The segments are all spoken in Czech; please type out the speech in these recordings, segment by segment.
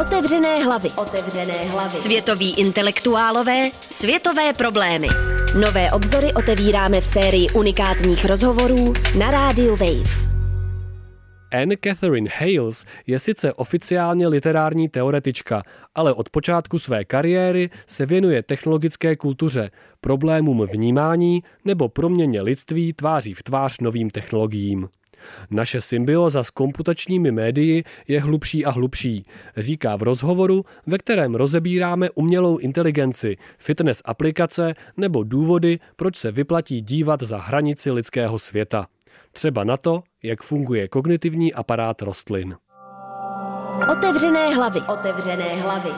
Otevřené hlavy. Otevřené hlavy. Světoví intelektuálové, světové problémy. Nové obzory otevíráme v sérii unikátních rozhovorů na rádiu Wave. Anne Catherine Hales je sice oficiálně literární teoretička, ale od počátku své kariéry se věnuje technologické kultuře, problémům vnímání nebo proměně lidství tváří v tvář novým technologiím. Naše symbioza s komputačními médii je hlubší a hlubší, říká v rozhovoru, ve kterém rozebíráme umělou inteligenci, fitness aplikace nebo důvody, proč se vyplatí dívat za hranici lidského světa. Třeba na to, jak funguje kognitivní aparát rostlin. Otevřené hlavy. Otevřené hlavy.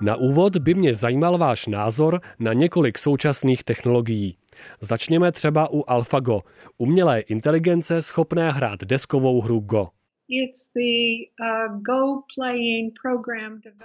Na úvod by mě zajímal váš názor na několik současných technologií. Začněme třeba u AlphaGo, umělé inteligence schopné hrát deskovou hru Go. Uh,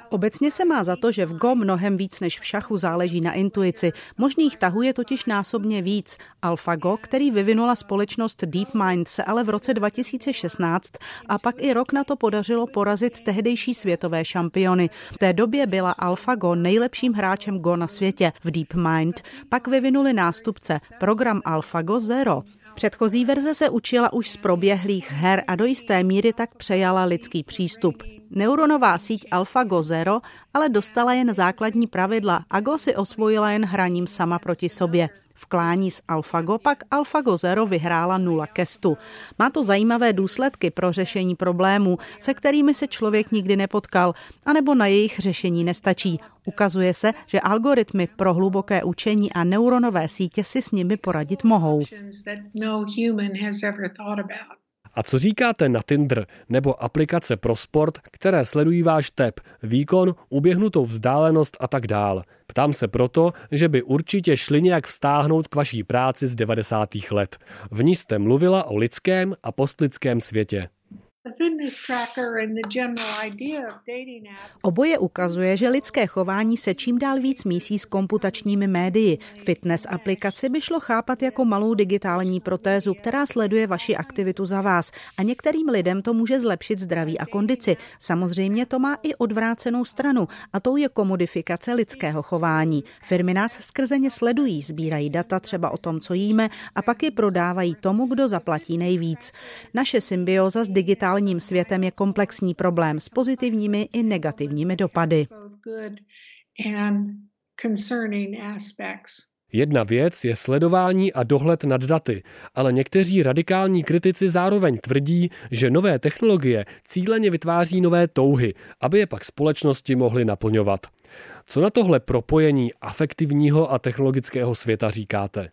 Obecně se má za to, že v Go mnohem víc než v šachu záleží na intuici. Možných tahů je totiž násobně víc. AlphaGo, který vyvinula společnost DeepMind, se ale v roce 2016 a pak i rok na to podařilo porazit tehdejší světové šampiony. V té době byla AlphaGo nejlepším hráčem Go na světě. V DeepMind pak vyvinuli nástupce program AlphaGo Zero. Předchozí verze se učila už z proběhlých her a do jisté míry tak přejala lidský přístup. Neuronová síť AlphaGo Zero ale dostala jen základní pravidla a Go si osvojila jen hraním sama proti sobě. V klání s AlphaGo pak AlphaGo Zero vyhrála 0 ke 100. Má to zajímavé důsledky pro řešení problémů, se kterými se člověk nikdy nepotkal, anebo na jejich řešení nestačí. Ukazuje se, že algoritmy pro hluboké učení a neuronové sítě si s nimi poradit mohou. A co říkáte na Tinder nebo aplikace pro sport, které sledují váš tep, výkon, uběhnutou vzdálenost a tak dál? Ptám se proto, že by určitě šli nějak vztáhnout k vaší práci z 90. let. V ní jste mluvila o lidském a postlidském světě. Oboje ukazuje, že lidské chování se čím dál víc mísí s komputačními médii. Fitness aplikaci by šlo chápat jako malou digitální protézu, která sleduje vaši aktivitu za vás a některým lidem to může zlepšit zdraví a kondici. Samozřejmě to má i odvrácenou stranu a tou je komodifikace lidského chování. Firmy nás skrze ně sledují, sbírají data třeba o tom, co jíme a pak je prodávají tomu, kdo zaplatí nejvíc. Naše symbioza s digitální digitálním světem je komplexní problém s pozitivními i negativními dopady. Jedna věc je sledování a dohled nad daty, ale někteří radikální kritici zároveň tvrdí, že nové technologie cíleně vytváří nové touhy, aby je pak společnosti mohly naplňovat. Co na tohle propojení afektivního a technologického světa říkáte?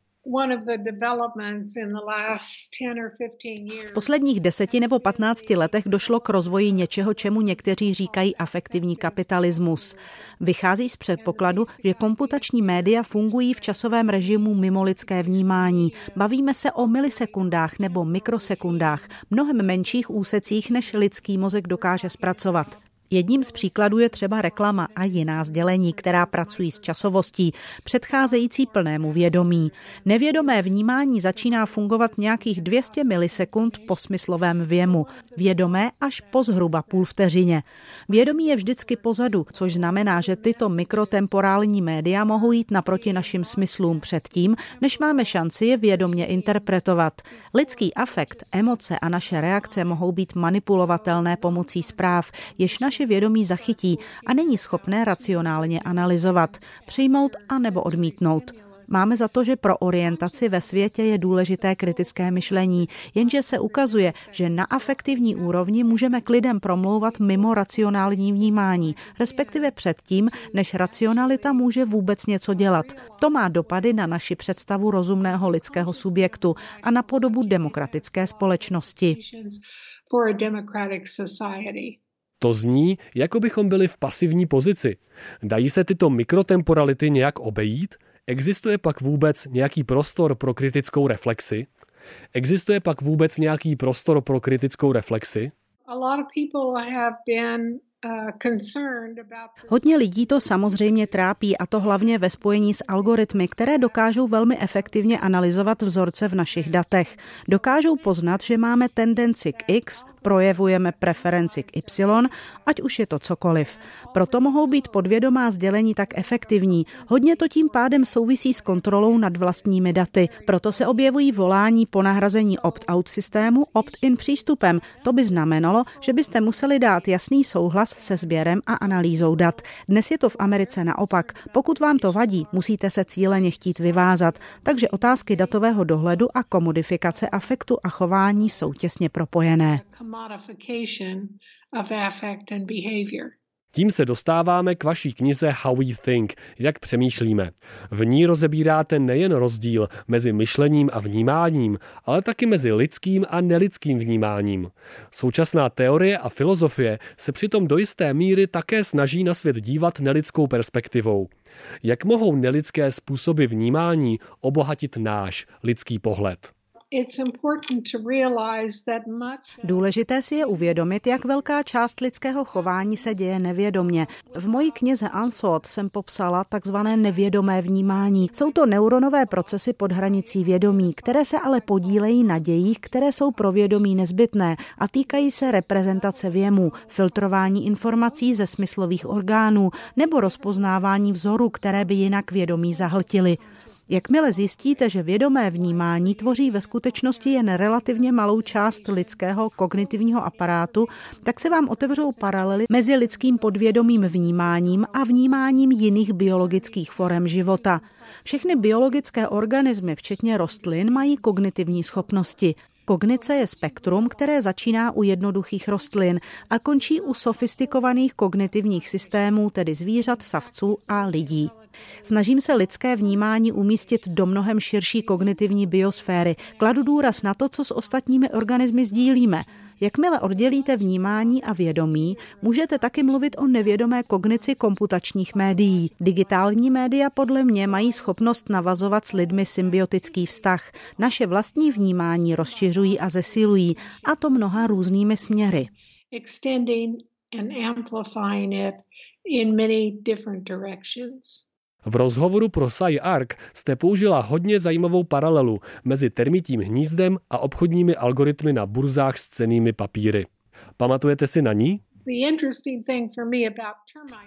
V posledních deseti nebo patnácti letech došlo k rozvoji něčeho, čemu někteří říkají afektivní kapitalismus. Vychází z předpokladu, že komputační média fungují v časovém režimu mimo lidské vnímání. Bavíme se o milisekundách nebo mikrosekundách, mnohem menších úsecích, než lidský mozek dokáže zpracovat. Jedním z příkladů je třeba reklama a jiná sdělení, která pracují s časovostí, předcházející plnému vědomí. Nevědomé vnímání začíná fungovat nějakých 200 milisekund po smyslovém věmu, vědomé až po zhruba půl vteřině. Vědomí je vždycky pozadu, což znamená, že tyto mikrotemporální média mohou jít naproti našim smyslům předtím, než máme šanci je vědomně interpretovat. Lidský afekt, emoce a naše reakce mohou být manipulovatelné pomocí zpráv, jež naše naše vědomí zachytí a není schopné racionálně analyzovat, přijmout a nebo odmítnout. Máme za to, že pro orientaci ve světě je důležité kritické myšlení, jenže se ukazuje, že na afektivní úrovni můžeme k lidem promlouvat mimo racionální vnímání, respektive předtím, než racionalita může vůbec něco dělat. To má dopady na naši představu rozumného lidského subjektu a na podobu demokratické společnosti. To zní, jako bychom byli v pasivní pozici. Dají se tyto mikrotemporality nějak obejít? Existuje pak vůbec nějaký prostor pro kritickou reflexi? Existuje pak vůbec nějaký prostor pro kritickou reflexi? Uh, Hodně lidí to samozřejmě trápí a to hlavně ve spojení s algoritmy, které dokážou velmi efektivně analyzovat vzorce v našich datech. Dokážou poznat, že máme tendenci k X, projevujeme preferenci k Y, ať už je to cokoliv. Proto mohou být podvědomá sdělení tak efektivní. Hodně to tím pádem souvisí s kontrolou nad vlastními daty. Proto se objevují volání po nahrazení opt-out systému opt-in přístupem. To by znamenalo, že byste museli dát jasný souhlas se sběrem a analýzou dat. Dnes je to v Americe naopak. Pokud vám to vadí, musíte se cíleně chtít vyvázat. Takže otázky datového dohledu a komodifikace afektu a chování jsou těsně propojené. Tím se dostáváme k vaší knize How We Think, jak přemýšlíme. V ní rozebíráte nejen rozdíl mezi myšlením a vnímáním, ale taky mezi lidským a nelidským vnímáním. Současná teorie a filozofie se přitom do jisté míry také snaží na svět dívat nelidskou perspektivou. Jak mohou nelidské způsoby vnímání obohatit náš lidský pohled? Důležité si je uvědomit, jak velká část lidského chování se děje nevědomně. V mojí knize Unsought jsem popsala takzvané nevědomé vnímání. Jsou to neuronové procesy pod hranicí vědomí, které se ale podílejí na dějích, které jsou pro vědomí nezbytné a týkají se reprezentace věmu, filtrování informací ze smyslových orgánů nebo rozpoznávání vzorů, které by jinak vědomí zahltily. Jakmile zjistíte, že vědomé vnímání tvoří ve skutečnosti jen relativně malou část lidského kognitivního aparátu, tak se vám otevřou paralely mezi lidským podvědomým vnímáním a vnímáním jiných biologických forem života. Všechny biologické organismy, včetně rostlin, mají kognitivní schopnosti. Kognice je spektrum, které začíná u jednoduchých rostlin a končí u sofistikovaných kognitivních systémů, tedy zvířat, savců a lidí. Snažím se lidské vnímání umístit do mnohem širší kognitivní biosféry. Kladu důraz na to, co s ostatními organismy sdílíme. Jakmile oddělíte vnímání a vědomí, můžete taky mluvit o nevědomé kognici komputačních médií. Digitální média podle mě mají schopnost navazovat s lidmi symbiotický vztah. Naše vlastní vnímání rozšiřují a zesilují, a to mnoha různými směry. And amplifying it in many different directions. V rozhovoru pro Sai Ark jste použila hodně zajímavou paralelu mezi termitím hnízdem a obchodními algoritmy na burzách s cenými papíry. Pamatujete si na ní?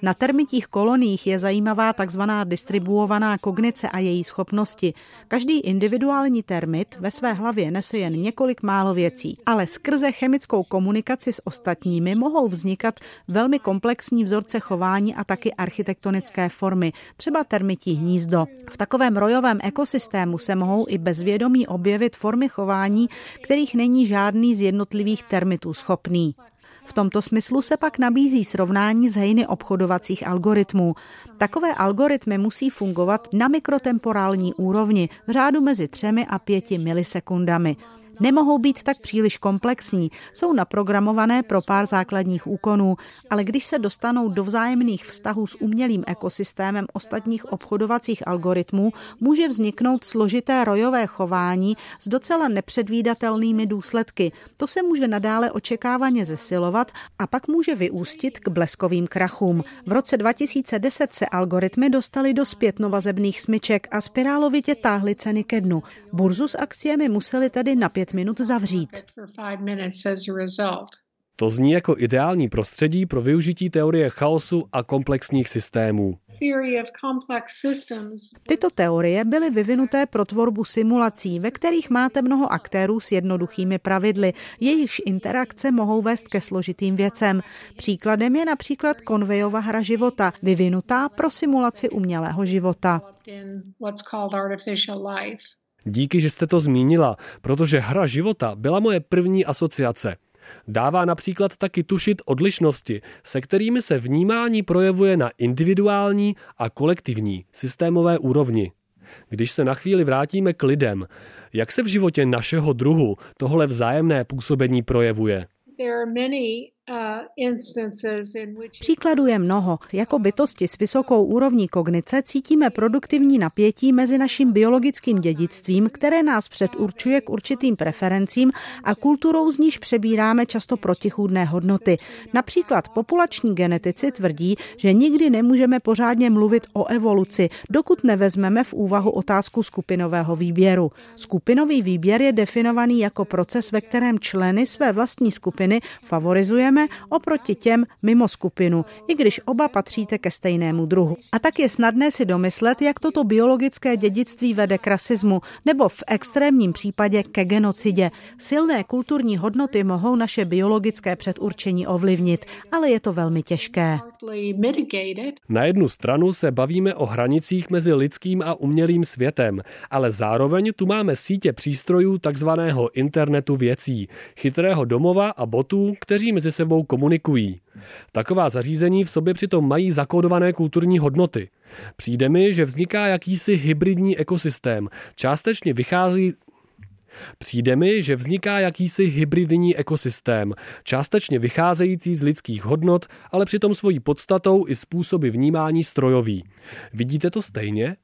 Na termitích koloních je zajímavá takzvaná distribuovaná kognice a její schopnosti. Každý individuální termit ve své hlavě nese jen několik málo věcí, ale skrze chemickou komunikaci s ostatními mohou vznikat velmi komplexní vzorce chování a taky architektonické formy, třeba termití hnízdo. V takovém rojovém ekosystému se mohou i bezvědomí objevit formy chování, kterých není žádný z jednotlivých termitů schopný. V tomto smyslu se pak nabízí srovnání s hejny obchodovacích algoritmů. Takové algoritmy musí fungovat na mikrotemporální úrovni v řádu mezi třemi a pěti milisekundami. Nemohou být tak příliš komplexní, jsou naprogramované pro pár základních úkonů, ale když se dostanou do vzájemných vztahů s umělým ekosystémem ostatních obchodovacích algoritmů, může vzniknout složité rojové chování s docela nepředvídatelnými důsledky. To se může nadále očekávaně zesilovat a pak může vyústit k bleskovým krachům. V roce 2010 se algoritmy dostaly do zpětnovazebných smyček a spirálovitě táhly ceny ke dnu. Burzu s akciemi museli tedy na pět minut zavřít. To zní jako ideální prostředí pro využití teorie chaosu a komplexních systémů. Tyto teorie byly vyvinuté pro tvorbu simulací, ve kterých máte mnoho aktérů s jednoduchými pravidly, jejichž interakce mohou vést ke složitým věcem. Příkladem je například konvejova hra života, vyvinutá pro simulaci umělého života. Díky, že jste to zmínila, protože hra života byla moje první asociace. Dává například taky tušit odlišnosti, se kterými se vnímání projevuje na individuální a kolektivní systémové úrovni. Když se na chvíli vrátíme k lidem, jak se v životě našeho druhu tohle vzájemné působení projevuje? Příkladů je mnoho. Jako bytosti s vysokou úrovní kognice cítíme produktivní napětí mezi naším biologickým dědictvím, které nás předurčuje k určitým preferencím a kulturou, z níž přebíráme často protichůdné hodnoty. Například populační genetici tvrdí, že nikdy nemůžeme pořádně mluvit o evoluci, dokud nevezmeme v úvahu otázku skupinového výběru. Skupinový výběr je definovaný jako proces, ve kterém členy své vlastní skupiny favorizujeme sledujeme oproti těm mimo skupinu, i když oba patříte ke stejnému druhu. A tak je snadné si domyslet, jak toto biologické dědictví vede k rasismu nebo v extrémním případě ke genocidě. Silné kulturní hodnoty mohou naše biologické předurčení ovlivnit, ale je to velmi těžké. Na jednu stranu se bavíme o hranicích mezi lidským a umělým světem, ale zároveň tu máme sítě přístrojů takzvaného internetu věcí, chytrého domova a botů, kteří mezi sebou komunikují. Taková zařízení v sobě přitom mají zakódované kulturní hodnoty. Přijde mi, že vzniká jakýsi hybridní ekosystém. Částečně vychází Přijde mi, že vzniká jakýsi hybridní ekosystém, částečně vycházející z lidských hodnot, ale přitom svojí podstatou i způsoby vnímání strojový. Vidíte to stejně?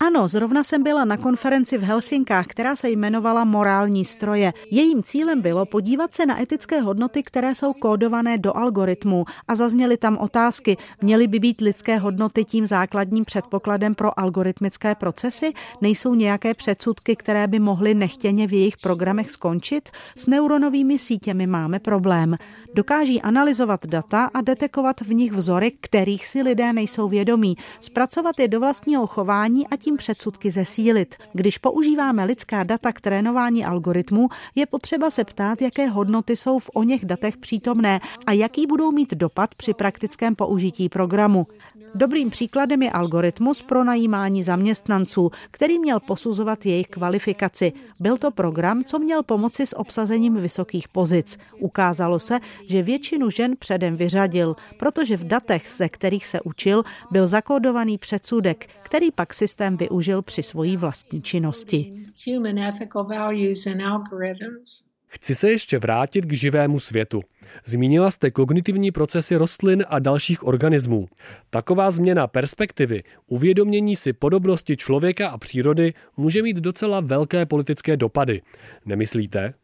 Ano, zrovna jsem byla na konferenci v Helsinkách, která se jmenovala Morální stroje. Jejím cílem bylo podívat se na etické hodnoty, které jsou kódované do algoritmu a zazněly tam otázky, měly by být lidské hodnoty tím základním předpokladem pro algoritmické procesy? Nejsou nějaké předsudky, které by mohly nechtěně v jejich programech skončit? S neuronovými sítěmi máme problém. Dokáží analyzovat data a detekovat v nich vzory, kterých si lidé nejsou vědomí, zpracovat je do vlastního chování a tím předsudky zesílit. Když používáme lidská data k trénování algoritmů, je potřeba se ptát, jaké hodnoty jsou v o něch datech přítomné a jaký budou mít dopad při praktickém použití programu. Dobrým příkladem je algoritmus pro najímání zaměstnanců, který měl posuzovat jejich kvalifikaci. Byl to program, co měl pomoci s obsazením vysokých pozic. Ukázalo se, že většinu žen předem vyřadil, protože v datech, ze kterých se učil, byl zakódovaný předsudek, který pak systém využil při svojí vlastní činnosti. Chci se ještě vrátit k živému světu. Zmínila jste kognitivní procesy rostlin a dalších organismů. Taková změna perspektivy, uvědomění si podobnosti člověka a přírody může mít docela velké politické dopady. Nemyslíte?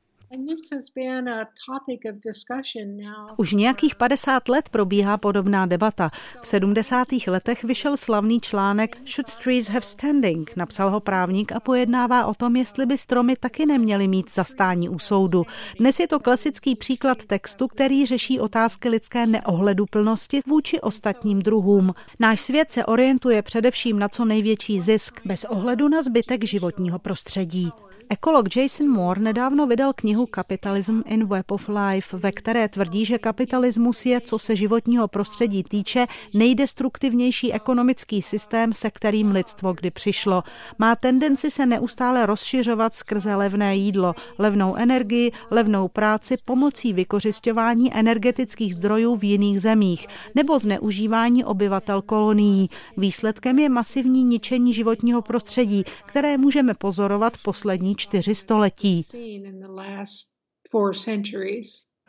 Už nějakých 50 let probíhá podobná debata. V 70. letech vyšel slavný článek Should Trees Have Standing? Napsal ho právník a pojednává o tom, jestli by stromy taky neměly mít zastání u soudu. Dnes je to klasický příklad textu, který řeší otázky lidské neohleduplnosti vůči ostatním druhům. Náš svět se orientuje především na co největší zisk, bez ohledu na zbytek životního prostředí. Ekolog Jason Moore nedávno vydal knihu Capitalism in Web of Life, ve které tvrdí, že kapitalismus je, co se životního prostředí týče, nejdestruktivnější ekonomický systém, se kterým lidstvo kdy přišlo. Má tendenci se neustále rozšiřovat skrze levné jídlo, levnou energii, levnou práci pomocí vykořišťování energetických zdrojů v jiných zemích nebo zneužívání obyvatel kolonií. Výsledkem je masivní ničení životního prostředí, které můžeme pozorovat poslední čtyři století.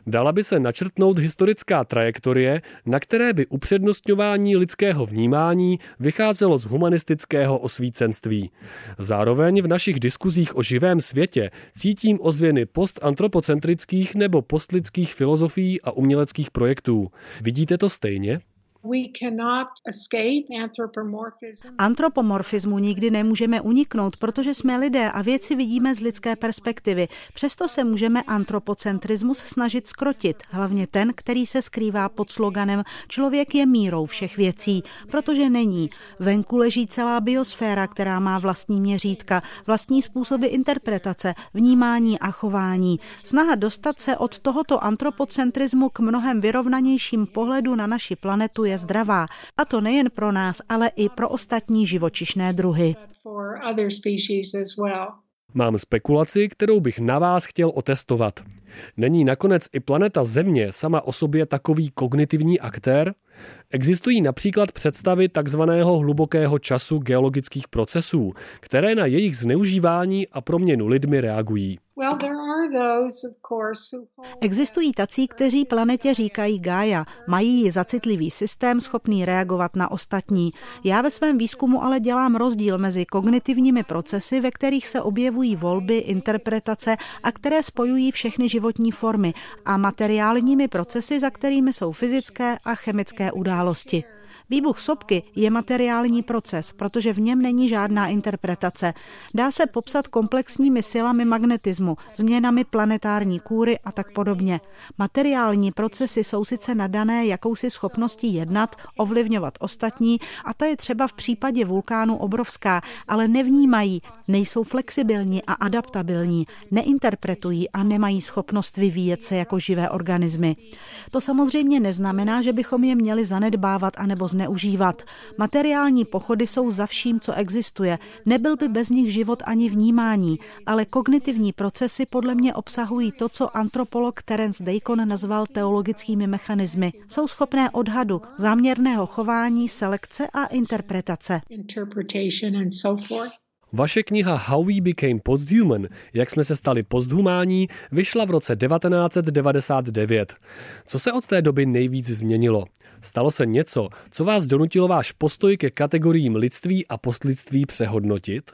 Dala by se načrtnout historická trajektorie, na které by upřednostňování lidského vnímání vycházelo z humanistického osvícenství. Zároveň v našich diskuzích o živém světě cítím ozvěny postantropocentrických nebo postlidských filozofií a uměleckých projektů. Vidíte to stejně? Antropomorfismu nikdy nemůžeme uniknout, protože jsme lidé a věci vidíme z lidské perspektivy. Přesto se můžeme antropocentrismus snažit skrotit, hlavně ten, který se skrývá pod sloganem Člověk je mírou všech věcí, protože není. Venku leží celá biosféra, která má vlastní měřítka, vlastní způsoby interpretace, vnímání a chování. Snaha dostat se od tohoto antropocentrismu k mnohem vyrovnanějším pohledu na naši planetu je zdravá. A to nejen pro nás, ale i pro ostatní živočišné druhy. Mám spekulaci, kterou bych na vás chtěl otestovat. Není nakonec i planeta Země sama o sobě takový kognitivní aktér? Existují například představy takzvaného hlubokého času geologických procesů, které na jejich zneužívání a proměnu lidmi reagují. Existují tací, kteří planetě říkají Gaia, mají ji za citlivý systém schopný reagovat na ostatní. Já ve svém výzkumu ale dělám rozdíl mezi kognitivními procesy, ve kterých se objevují volby, interpretace a které spojují všechny životní formy a materiálními procesy, za kterými jsou fyzické a chemické události. Výbuch sopky je materiální proces, protože v něm není žádná interpretace. Dá se popsat komplexními silami magnetismu, změnami planetární kůry a tak podobně. Materiální procesy jsou sice nadané jakousi schopností jednat, ovlivňovat ostatní a ta je třeba v případě vulkánu obrovská, ale nevnímají, nejsou flexibilní a adaptabilní, neinterpretují a nemají schopnost vyvíjet se jako živé organismy. To samozřejmě neznamená, že bychom je měli zanedbávat anebo zneužívat. Materiální pochody jsou za vším, co existuje. Nebyl by bez nich život ani vnímání, ale kognitivní procesy podle mě obsahují to, co antropolog Terence Dacon nazval teologickými mechanismy. Jsou schopné odhadu, záměrného chování, selekce a interpretace. Vaše kniha How We Became Posthuman, jak jsme se stali posthumání, vyšla v roce 1999. Co se od té doby nejvíc změnilo? Stalo se něco, co vás donutilo váš postoj ke kategoriím lidství a postlidství přehodnotit?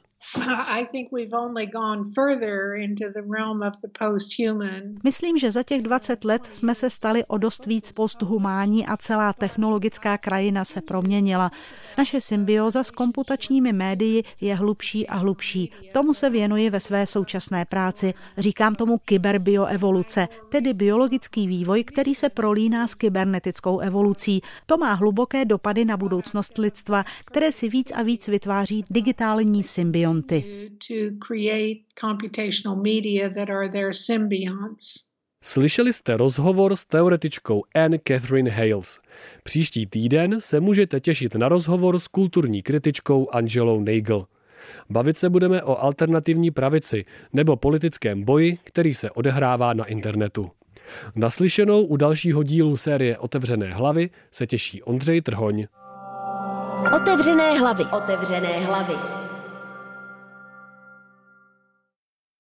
Myslím, že za těch 20 let jsme se stali o dost víc posthumání a celá technologická krajina se proměnila. Naše symbioza s komputačními médii je hlubší a hlubší. Tomu se věnuji ve své současné práci. Říkám tomu kyberbioevoluce, tedy biologický vývoj, který se prolíná s kybernetickou evolucí. To má hluboké dopady na budoucnost lidstva, které si víc a víc vytváří digitální symbiont symbionty. Slyšeli jste rozhovor s teoretičkou Anne Catherine Hales. Příští týden se můžete těšit na rozhovor s kulturní kritičkou Angelou Nagel. Bavit se budeme o alternativní pravici nebo politickém boji, který se odehrává na internetu. Naslyšenou u dalšího dílu série Otevřené hlavy se těší Ondřej Trhoň. Otevřené hlavy. Otevřené hlavy.